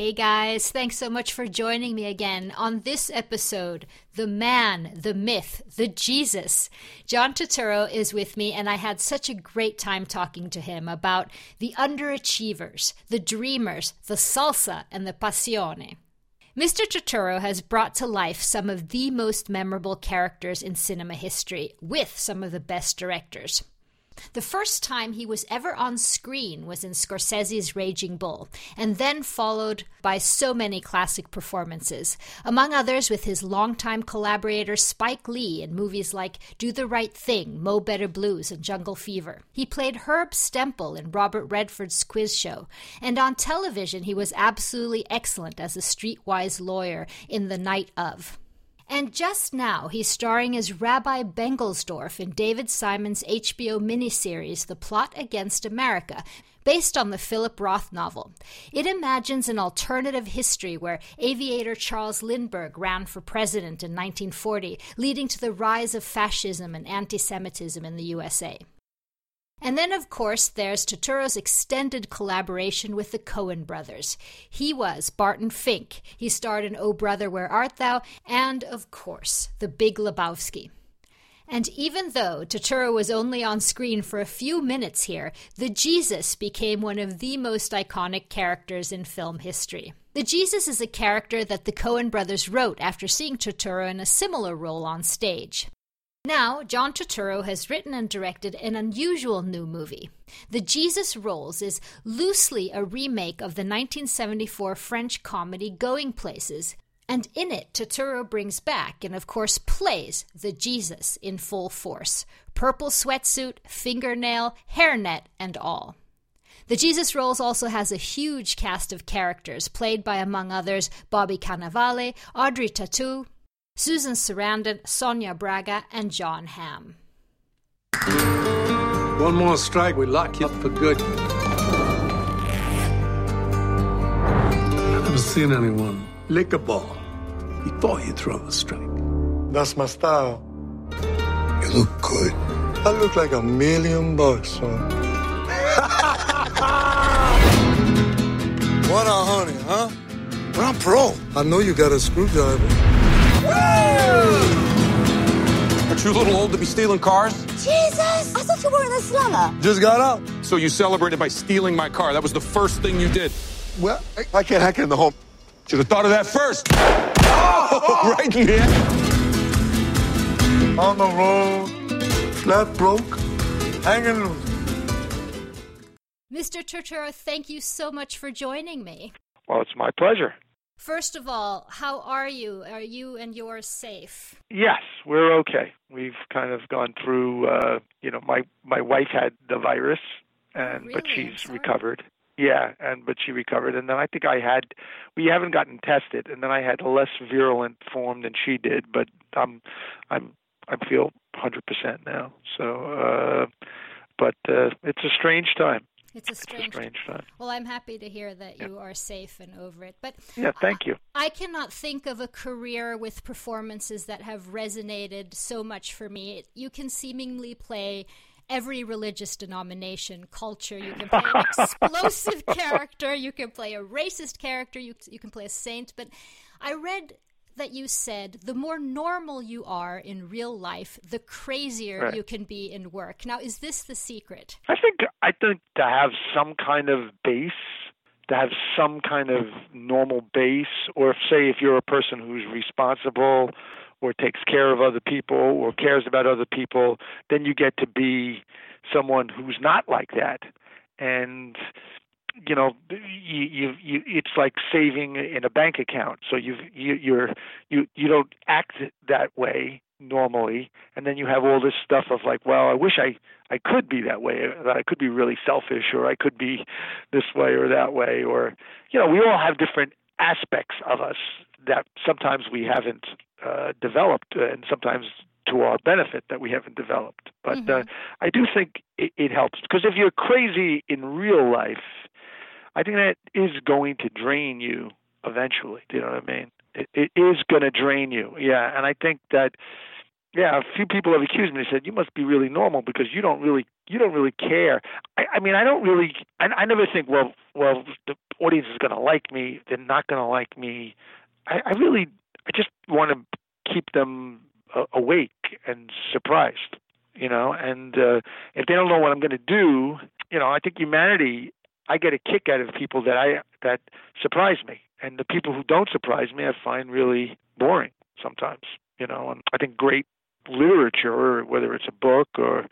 Hey guys, thanks so much for joining me again on this episode The Man, the Myth, the Jesus. John Turturro is with me, and I had such a great time talking to him about the underachievers, the dreamers, the salsa, and the passione. Mr. Turturro has brought to life some of the most memorable characters in cinema history with some of the best directors. The first time he was ever on screen was in Scorsese's Raging Bull, and then followed by so many classic performances, among others with his longtime collaborator Spike Lee in movies like Do the Right Thing, Mo Better Blues, and Jungle Fever. He played Herb Stempel in Robert Redford's Quiz Show, and on television he was absolutely excellent as a streetwise lawyer in The Night of. And just now, he's starring as Rabbi Bengelsdorf in David Simon's HBO miniseries, The Plot Against America, based on the Philip Roth novel. It imagines an alternative history where aviator Charles Lindbergh ran for president in 1940, leading to the rise of fascism and anti Semitism in the USA. And then, of course, there's Turturro's extended collaboration with the Coen brothers. He was Barton Fink. He starred in Oh Brother, Where Art Thou? and, of course, The Big Lebowski. And even though Turturro was only on screen for a few minutes here, the Jesus became one of the most iconic characters in film history. The Jesus is a character that the Coen brothers wrote after seeing Turturro in a similar role on stage. Now, John Turturro has written and directed an unusual new movie. The Jesus Rolls is loosely a remake of the 1974 French comedy Going Places, and in it, Turturro brings back and, of course, plays the Jesus in full force purple sweatsuit, fingernail, hairnet, and all. The Jesus Rolls also has a huge cast of characters, played by, among others, Bobby Cannavale, Audrey Tautou, Susan Sarandon, Sonia Braga, and John Hamm. One more strike, we lock you up for good. I've never seen anyone lick a ball before you throw a strike. That's my style. You look good. I look like a million bucks, son. what a honey, huh? But I'm pro. I know you got a screwdriver. Aren't you a little old to be stealing cars? Jesus! I thought you were in a slumber. Just got out. So you celebrated by stealing my car. That was the first thing you did. Well, I, I can't hack it in the home. Should have thought of that first. Oh, right here. On the road, flat broke, hanging loose. Mr. Turturro, thank you so much for joining me. Well, it's my pleasure. First of all, how are you? Are you and yours safe? Yes, we're okay. We've kind of gone through. Uh, you know, my my wife had the virus, and really? but she's recovered. Yeah, and but she recovered, and then I think I had. We haven't gotten tested, and then I had a less virulent form than she did, but I'm, I'm, I feel 100% now. So, uh, but uh, it's a strange time. It's a strange, it's a strange time. Well, I'm happy to hear that you are safe and over it. But yeah, thank you. I, I, cannot think of a career with performances that have resonated so much for me. You can seemingly play every religious denomination, culture. You can play an explosive character. You can play a racist character. You you can play a saint. But I read that you said the more normal you are in real life, the crazier right. you can be in work. Now, is this the secret? I think I think to have some kind of base, to have some kind of normal base, or if, say if you're a person who's responsible or takes care of other people or cares about other people, then you get to be someone who's not like that. And you know you, you you it's like saving in a bank account. So you you you're you you don't act that way normally. And then you have all this stuff of like well i wish i i could be that way that i could be really selfish or i could be this way or that way or you know we all have different aspects of us that sometimes we haven't uh, developed. And sometimes to our benefit that we haven't developed but mm-hmm. uh, i do think it, it helps because if you're crazy in real life I think that is going to drain you eventually. Do you know what I mean? It, it is going to drain you. Yeah, and I think that yeah, a few people have accused me. They said you must be really normal because you don't really you don't really care. I, I mean, I don't really. I, I never think, well, well, the audience is going to like me. They're not going to like me. I, I really, I just want to keep them awake and surprised. You know, and uh, if they don't know what I'm going to do, you know, I think humanity. I get a kick out of people that I that surprise me, and the people who don't surprise me, I find really boring sometimes. You know, and I think great literature, whether it's a book or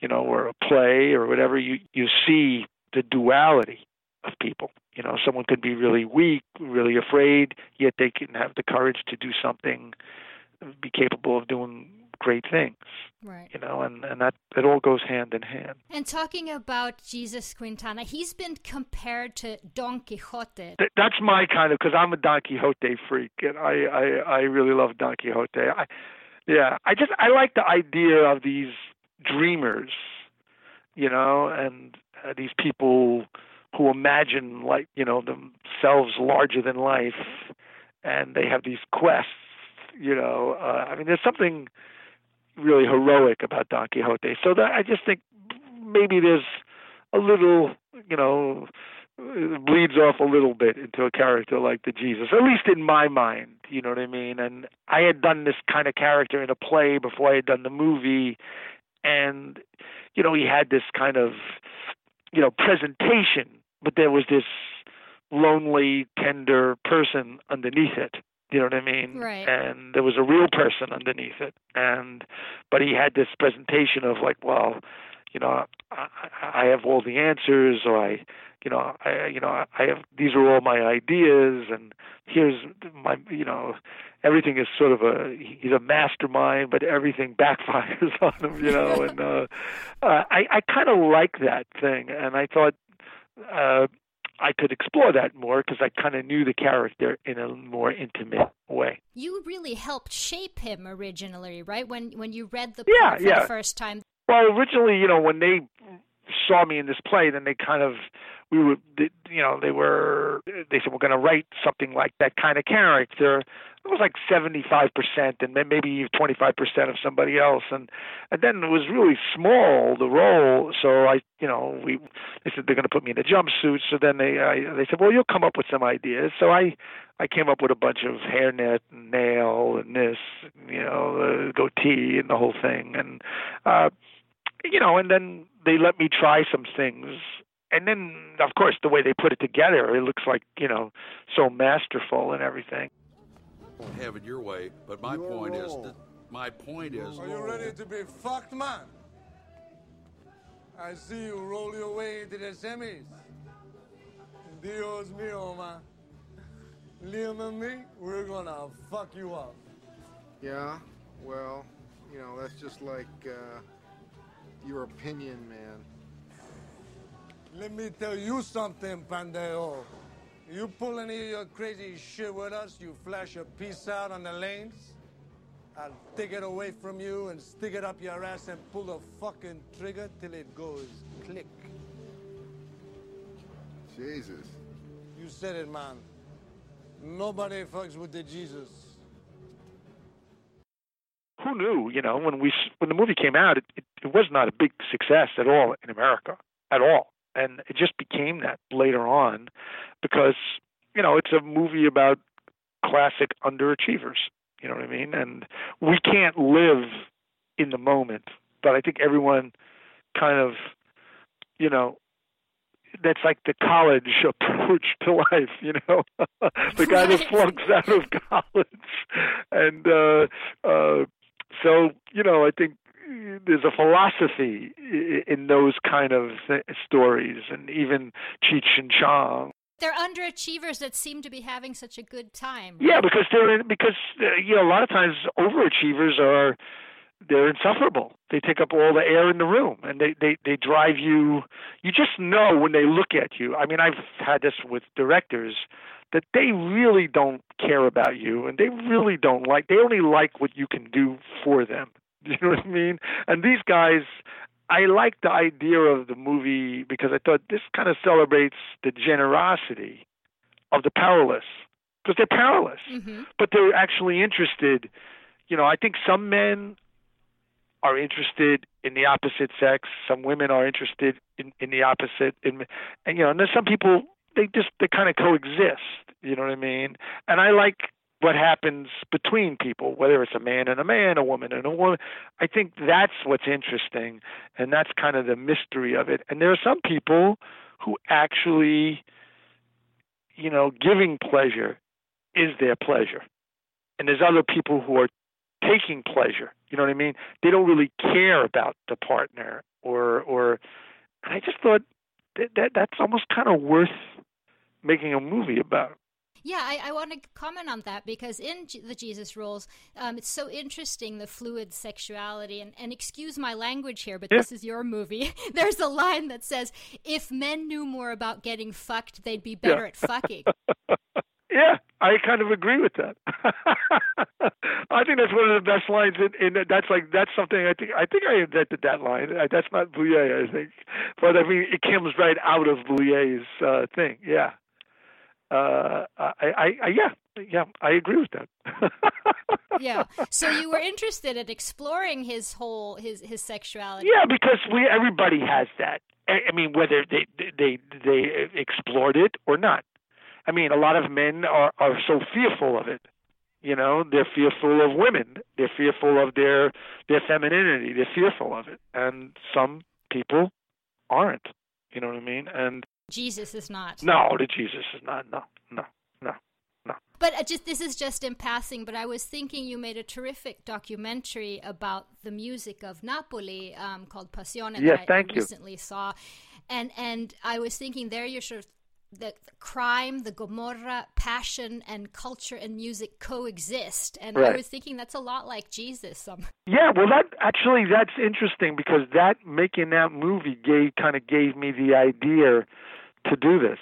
you know, or a play or whatever, you you see the duality of people. You know, someone could be really weak, really afraid, yet they can have the courage to do something, be capable of doing great things. Right. You know, and, and that it all goes hand in hand. And talking about Jesus Quintana, he's been compared to Don Quixote. Th- that's my kind of because I'm a Don Quixote freak, and I I, I really love Don Quixote. I, yeah, I just I like the idea of these dreamers, you know, and uh, these people who imagine like you know themselves larger than life, and they have these quests. You know, uh, I mean, there's something really heroic about Don Quixote. So that I just think maybe there's a little, you know, bleeds off a little bit into a character like the Jesus, at least in my mind. You know what I mean? And I had done this kind of character in a play before I had done the movie, and you know he had this kind of you know presentation, but there was this lonely, tender person underneath it. You know what I mean? Right. And there was a real person underneath it, and but he had this presentation of like, well, you know, I, I have all the answers, or I, you know, I, you know, I have these are all my ideas, and here's my, you know, everything is sort of a he's a mastermind, but everything backfires on him, you know, and uh, uh, I I kind of like that thing, and I thought. uh I could explore that more because I kind of knew the character in a more intimate way. You really helped shape him originally, right? When when you read the yeah, for yeah. the first time. Well, originally, you know, when they saw me in this play, then they kind of we were, you know, they were they said we're going to write something like that kind of character. It was like seventy five percent, and then maybe twenty five percent of somebody else, and and then it was really small the role. So I, you know, we they said they're going to put me in a jumpsuit. So then they I, they said, well, you'll come up with some ideas. So I I came up with a bunch of hairnet and nail and this, you know, the goatee and the whole thing, and. uh you know, and then they let me try some things. And then, of course, the way they put it together, it looks like, you know, so masterful and everything. Won't have it your way, but my Your point is role. that my point is Are you ready to be fucked, man? I see you roll your way into the semis. Dios mío, man. Liam and me, we're gonna fuck you up. Yeah, well, you know, that's just like uh, your opinion, man. Let me tell you something, Pandeo. You pull any of your crazy shit with us, you flash a piece out on the lanes, I'll take it away from you and stick it up your ass and pull the fucking trigger till it goes click. Jesus. You said it, man. Nobody fucks with the Jesus. Who knew? You know, when we when the movie came out, it, it, it was not a big success at all in America, at all, and it just became that later on, because you know it's a movie about classic underachievers. You know what I mean? And we can't live in the moment, but I think everyone kind of, you know, that's like the college approach to life, you know, the guy that flunks out of college, and uh, uh, so you know, I think there's a philosophy in those kind of th- stories, and even Cheech and Chong. They're underachievers that seem to be having such a good time. Yeah, because they're because uh, you know a lot of times overachievers are they're insufferable. They take up all the air in the room, and they they they drive you. You just know when they look at you. I mean, I've had this with directors that they really don't care about you, and they really don't like. They only like what you can do for them. You know what I mean? And these guys. I like the idea of the movie because I thought this kind of celebrates the generosity of the powerless because they're powerless, hmm but they're actually interested. You know, I think some men are interested in the opposite sex. Some women are interested in, in the opposite. In, and you know, and there's some people they just they kind of coexist. You know what I mean? And I like what happens between people, whether it's a man and a man, a woman and a woman. I think that's what's interesting, and that's kind of the mystery of it. And there are some people who actually, you know, giving pleasure is their pleasure, and there's other people who are taking pleasure. You know what I mean? They don't really care about the partner, or or. And I just thought that, that that's almost kind of worth making a movie about. Yeah, I, I want to comment on that because in G- the Jesus Rolls, um, it's so interesting the fluid sexuality. And, and excuse my language here, but Yeah. this is your movie. There's a line that says, "If men knew more about getting fucked, they'd be better Yeah. at fucking." Yeah, I kind of agree with that. I think that's one of the best lines in, in that's like that's something I think I think I invented that line. That's not Blier, I think, but I mean it comes right out of Blier's uh, thing. Yeah, uh, I, I, I, yeah, yeah, I agree with that. yeah. So you were interested in exploring his whole his his sexuality. Yeah, because we everybody has that. I, I mean, whether they they they explored it or not. I mean, a lot of men are are so fearful of it. You know, they're fearful of women. They're fearful of their their femininity. They're fearful of it, and some people aren't. You know what I mean? And Jesus is not. no, the Jesus is not. No, no, no, no. But just this is just in passing. But I was thinking you made a terrific documentary about the music of Napoli um, called Passione Yes, that I, thank I you. recently saw, and and I was thinking there you're sort of the, crime, the Gomorrah, passion, and culture and music coexist. And I was thinking that's a lot like Jesus. Um, Yeah, well, that actually that's interesting because that making that movie gave kind of gave me the idea to do this.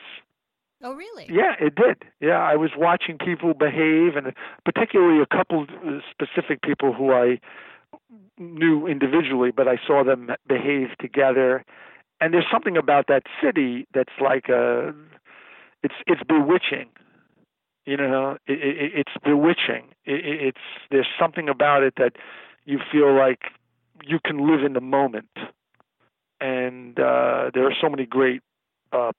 oh, really? Yeah, it did. Yeah, I was watching people behave, and particularly a couple uh, specific people who I knew individually, but I saw them behave together. And there's something about that city that's like a, it's it's bewitching. You know, it, it, it's bewitching. It, it, it's there's something about it that you feel like you can live in the moment. And uh, there are so many great uh,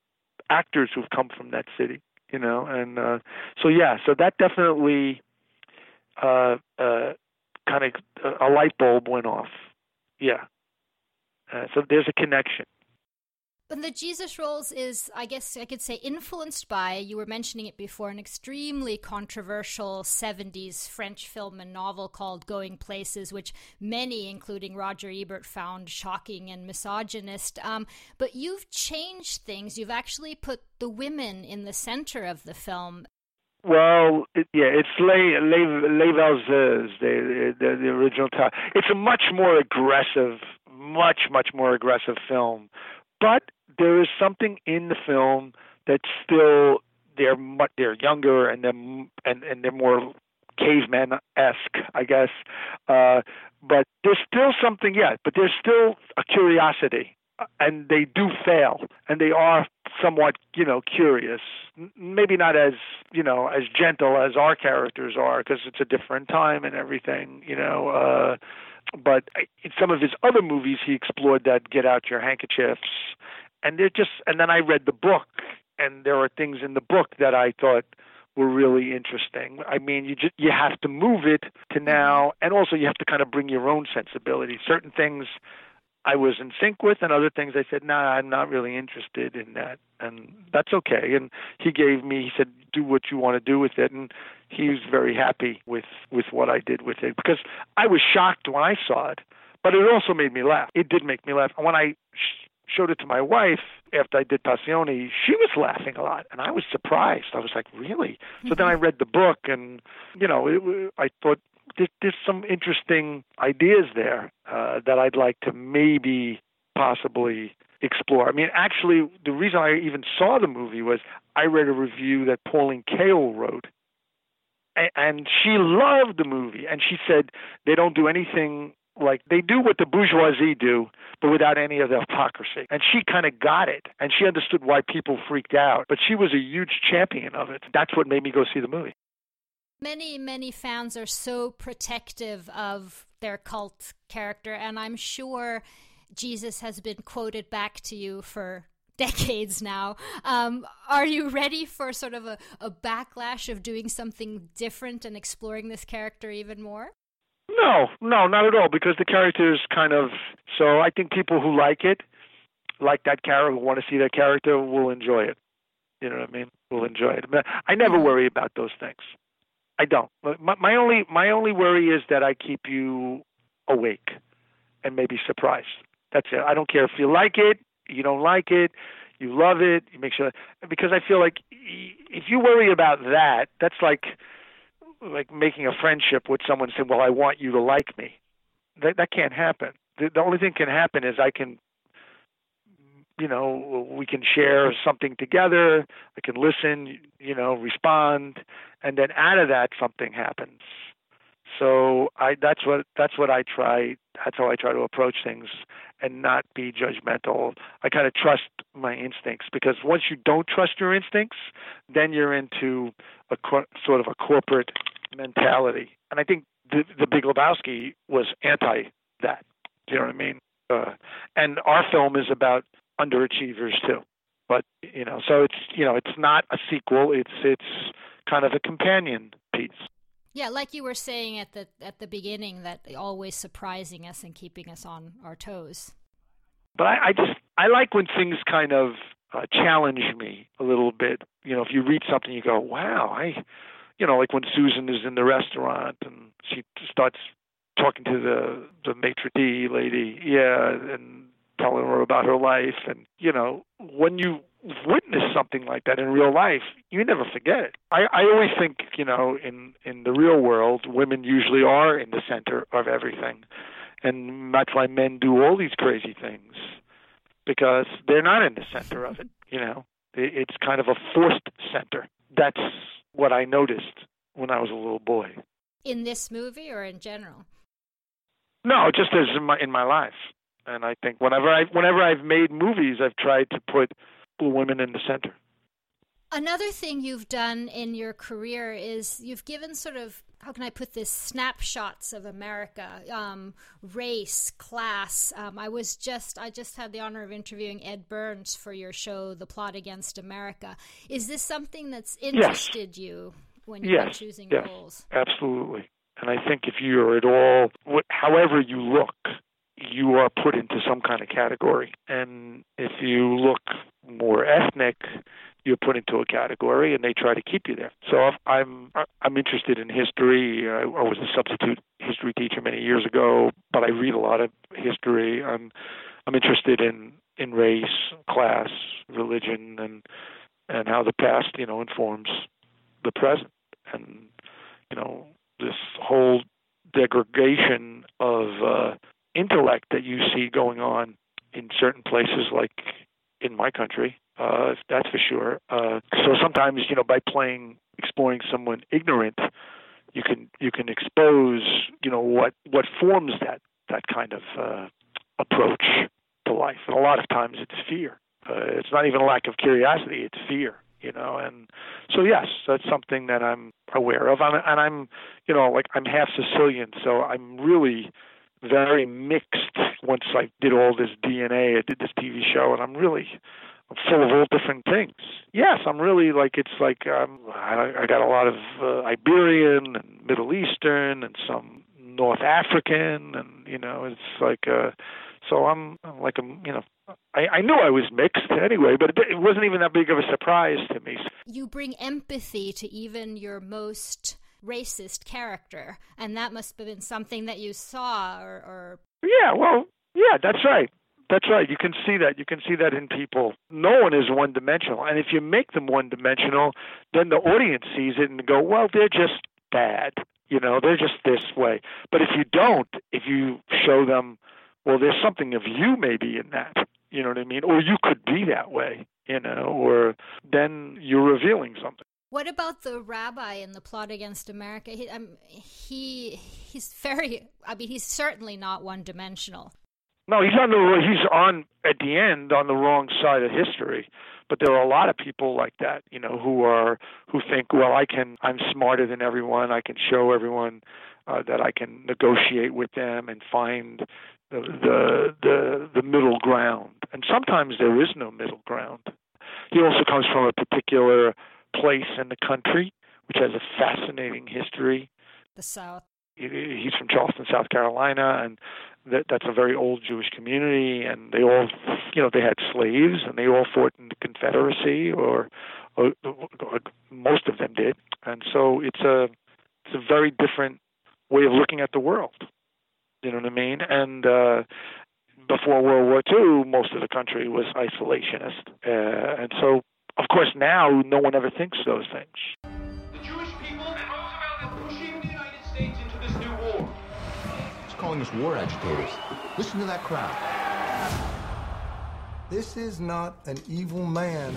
actors who've come from that city, you know, and uh, so yeah, so that definitely uh, uh, kind of a light bulb went off. Yeah, uh, so there's a connection. The Jesus Rolls is, I guess I could say, influenced by, you were mentioning it before, an extremely controversial 70s French film and novel called Going Places, which many, including Roger Ebert, found shocking and misogynist. Um, but you've changed things. You've actually put the women in the center of the film. Well, it, yeah, it's Les Les Les Valseuses, the, the the original title. It's a much more aggressive, much much more aggressive film, but there is something in the film that's still they're much, they're younger and they're and and they're more caveman esque, I guess. Uh, but there's still something, yeah. But there's still a curiosity, uh, and they do fail, and they are somewhat, you know, curious. Maybe not as you know as gentle as our characters are, because it's a different time and everything, you know. Uh, but in some of his other movies, he explored that "Get Out Your Handkerchiefs," and they're just. And then I read the book, and there are things in the book that I thought were really interesting. I mean, you just you have to move it to now, and also you have to kind of bring your own sensibility. Certain things I was in sync with, and other things I said, "Nah, I'm not really interested in that," and that's okay. And he gave me, he said, "Do what you want to do with it," and he was very happy with with what I did with it because I was shocked when I saw it, but it also made me laugh. It did make me laugh. And when I sh- showed it to my wife after I did Passione, she was laughing a lot, and I was surprised. I was like, "Really?" So then I read the book, and you know, it, I thought there's some interesting ideas there uh, that I'd like to maybe possibly explore. I mean, actually, the reason I even saw the movie was I read a review that Pauline Kael wrote, and she loved the movie, and she said they don't do anything like they do what the bourgeoisie do, but without any of the hypocrisy. And she kind of got it, and she understood why people freaked out. But she was a huge champion of it. That's what made me go see the movie. Many, many fans are so protective of their cult character, and I'm sure Jesus has been quoted back to you for decades now. Um, are you ready for sort of a, a backlash of doing something different and exploring this character even more? No, no, not at all. Because the character is kind of so. I think people who like it, like that character, who want to see that character, will enjoy it. You know what I mean? Will enjoy it. I never worry about those things. I don't. My, my only my only worry is that I keep you awake and maybe surprised. That's it. I don't care if you like it, you don't like it, you love it. You make sure because I feel like if you worry about that, that's like like making a friendship with someone saying, "Well, I want you to like me." That that can't happen. The, the only thing can happen is I can, you know, we can share something together. I can listen, you know, respond, and then out of that something happens. So I that's what that's what I try. That's how I try to approach things and not be judgmental. I kind of trust my instincts because once you don't trust your instincts, then you're into a cor- sort of a corporate mentality. And I think the, the Big Lebowski was anti that. Do you know what I mean? Uh, and our film is about underachievers too. But you know, so it's you know, it's not a sequel. It's it's kind of a companion piece. Yeah, like you were saying at the at the beginning, that always surprising us and keeping us on our toes. But I, I just I like when things kind of uh, challenge me a little bit. You know, if you read something, you go, "Wow, I," you know, like when Susan is in the restaurant and she starts talking to the the maitre d lady, yeah, and telling her about her life, and you know, when you witness something like that in real life, you never forget it. I, I always think, you know, in in the real world, women usually are in the center of everything, and that's why men do all these crazy things because they're not in the center of it. You know, it's kind of a forced center. That's what I noticed when I was a little boy. In this movie or in general? No, just as in my in my life. And I think whenever I whenever I've made movies, I've tried to put women in the center. Another thing you've done in your career is you've given sort of how can I put this snapshots of America, um, race, class. Um, I was just I just had the honor of interviewing Ed Burns for your show, The Plot Against America. Is this something that's interested you when you're Yes, choosing yes, roles? absolutely. And I think if you're at all, however you look, you are put into some kind of category. And if you look more ethnic, you're put into a category, and they try to keep you there. So I'm I'm interested in history. I, was a substitute history teacher many years ago, but I read a lot of history. I'm I'm interested in in race, class, religion, and and how the past, you know, informs the present. And you know, this whole degradation of uh, intellect that you see going on in certain places, like in my country, uh, that's for sure. Uh, so sometimes, you know, by playing, exploring someone ignorant, you can you can expose, you know, what what forms that that kind of uh, approach to life. And a lot of times, it's fear. Uh, it's not even a lack of curiosity; it's fear. You know, and so yes, that's something that I'm aware of. I'm, and I'm, you know, like I'm half Sicilian, so I'm really very mixed. Once I did all this DNA, I did this TV show, and I'm really full of all different things. Yes, I'm really like it's like um, I, I got a lot of uh, Iberian and Middle Eastern and some North African, and you know, it's like uh, so I'm, I'm like a you know. I, I knew I was mixed anyway, but it, it wasn't even that big of a surprise to me. You bring empathy to even your most racist character, and that must have been something that you saw or, or Yeah, well, yeah, that's right. That's right. You can see that. You can see that in people. No one is one dimensional. And if you make them one dimensional, then the audience sees it and go, well, they're just bad. You know, they're just this way. But if you don't, if you show them, well, there's something of you maybe in that. You know what I mean? Or you could be that way, you know, or then you're revealing something. What about the rabbi in the plot against America? He, um, he he's very. I mean, he's certainly not one dimensional. No, he's on the he's on at the end on the wrong side of history. But there are a lot of people like that, you know, who are who think, well, I can, I'm smarter than everyone. I can show everyone uh, that I can negotiate with them and find the, the the the middle ground. And sometimes there is no middle ground. He also comes from a particular place in the country, which has a fascinating history. The South. He's from Charleston, South Carolina, and that that's a very old Jewish community, and they all, you know, they had slaves, and they all fought in the Confederacy, or, or, or most of them did, and so it's a it's a very different way of looking at the world. You know what I mean? And uh, before World War II, most of the country was isolationist, uh, and so of course, now no one ever thinks those things. The Jewish people and Roosevelt are pushing the United States into this new war. He's calling us war agitators. Listen to that crowd. This is not an evil man.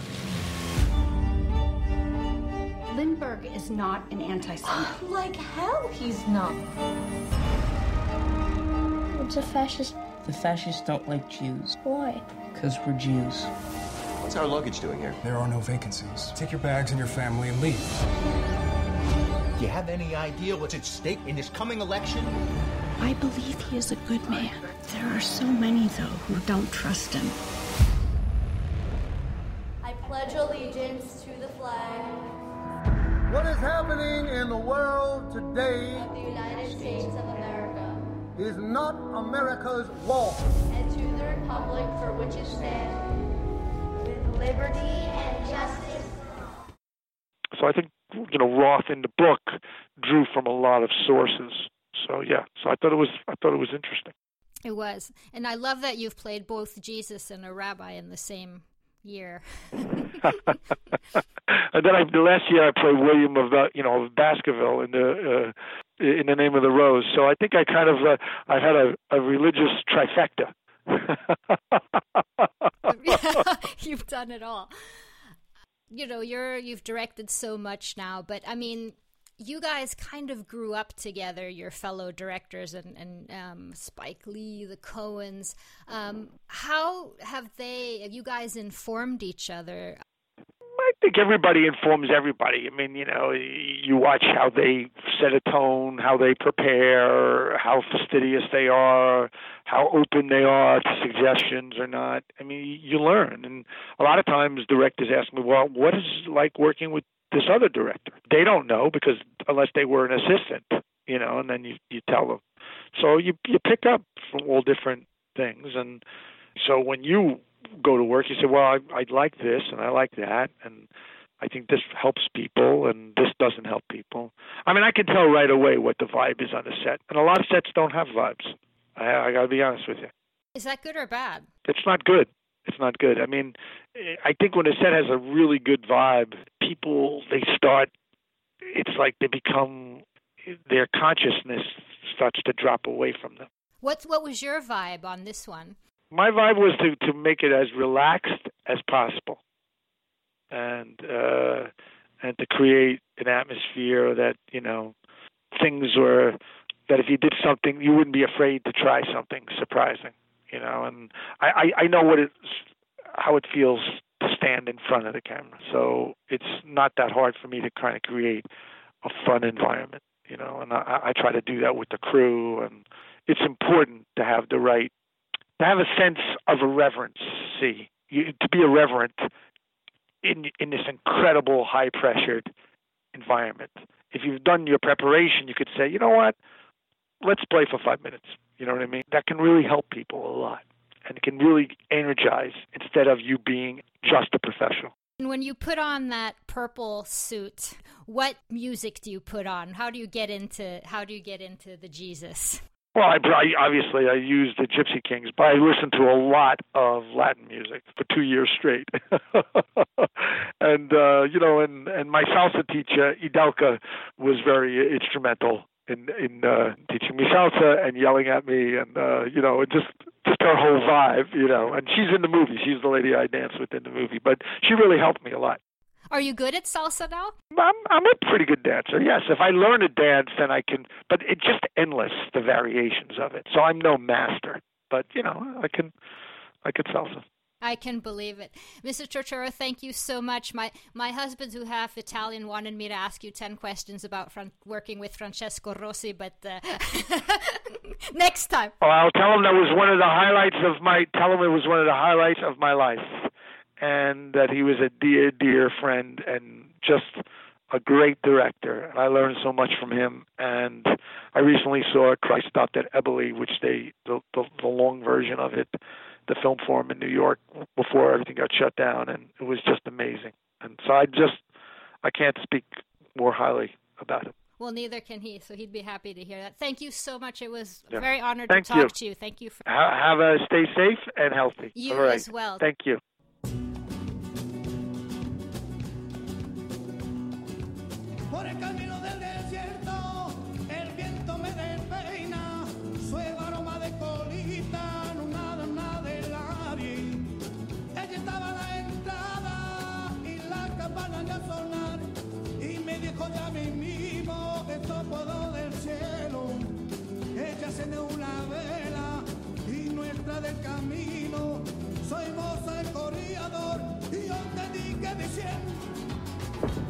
Lindbergh is not an anti-Semite. like hell he's not. What's a fascist? The fascists don't like Jews. Why? Because we're Jews. What's our luggage doing here? There are no vacancies. Take your bags and your family and leave. Do you have any idea what's at stake in this coming election? I believe he is a good man. There are so many, though, who don't trust him. I pledge allegiance to the flag. What is happening in the world today of the United States of America is not America's war. And to the republic for which it stands liberty and justice. So I think you know Roth in the book drew from a lot of sources. So yeah, so I thought it was I thought it was interesting. It was, and I love that you've played both Jesus and a rabbi in the same year. and then I, the last year I played William of uh, you know of Baskerville in the uh, in the name of the rose. So I think I kind of uh, I had a, a religious trifecta. you've done it all. You know, you're you've directed so much now, but I mean, you guys kind of grew up together, your fellow directors and, and um, Spike Lee, the Coens. Um, how have they, have you guys informed each other? Think everybody informs everybody. I mean, you know, you watch how they set a tone, how they prepare, how fastidious they are, how open they are to suggestions or not. I mean, you learn. And a lot of times directors ask me, well, what is it like working with this other director? They don't know because unless they were an assistant, you know, and then you you tell them. So you you pick up from all different things and so when you go to work, you say, well, I, I like this and I like that, and I think this helps people and this doesn't help people. I mean, I can tell right away what the vibe is on a set, and a lot of sets don't have vibes. I, I got to be honest with you. Is that good or bad? It's not good. It's not good. I mean, I think when a set has a really good vibe, people they start. It's like they become their consciousness starts to drop away from them. What what was your vibe on this one? My vibe was to to make it as relaxed as possible, and uh, and to create an atmosphere that you know things were that if you did something you wouldn't be afraid to try something surprising, you know. And I I, I know what it's how it feels to stand in front of the camera, so it's not that hard for me to kind of create a fun environment, you know. And I, I try to do that with the crew, and it's important to have the right to have a sense of irreverence. See, you, to be irreverent in in this incredible high pressured environment. If you've done your preparation, you could say, you know what, let's play for five minutes. You know what I mean? That can really help people a lot, and it can really energize instead of you being just a professional. And when you put on that purple suit, what music do you put on? How do you get into how do you get into the Jesus? Well, I, I obviously I used the Gypsy Kings, but I listened to a lot of Latin music for two years straight. and uh, you know, and and my salsa teacher Idelka was very instrumental in in uh, teaching me salsa and yelling at me, and uh, you know, and just just her whole vibe, you know. And she's in the movie; she's the lady I dance with in the movie, but she really helped me a lot. Are you good at salsa now? I'm I'm a pretty good dancer. Yes, if I learn a dance, then I can. But it's just endless the variations of it. So I'm no master, but you know I can I could salsa. I can believe it, Mr. Turturro. Thank you so much. My my husband, who half Italian, wanted me to ask you ten questions about Fran- working with Francesco Rosi, but uh, next time. Oh, I'll tell him that was one of the highlights of my. Tell him it was one of the highlights of my life, and that he was a dear, dear friend and just a great director. And I learned so much from him. And I recently saw Christ Stopped at Eboli, which they the, the the long version of it the film forum in New York before everything got shut down, and it was just amazing. And so I just I can't speak more highly about it. Well, neither can he, so he'd be happy to hear that. Thank you so much. It was Yeah. very honored Thank to talk you. to you. Thank you for Have a stay safe and healthy. You All right. as well. Thank you. Por el camino del desierto, el viento me despeina, suave aroma de colita, no nada, nada del aire. Ella estaba a la entrada y la campana ya sonar, y me dijo ya mismo, esto puedo del cielo. Ella encende una vela y nuestra del camino, soy moza el corredor, y yo te dije diciendo.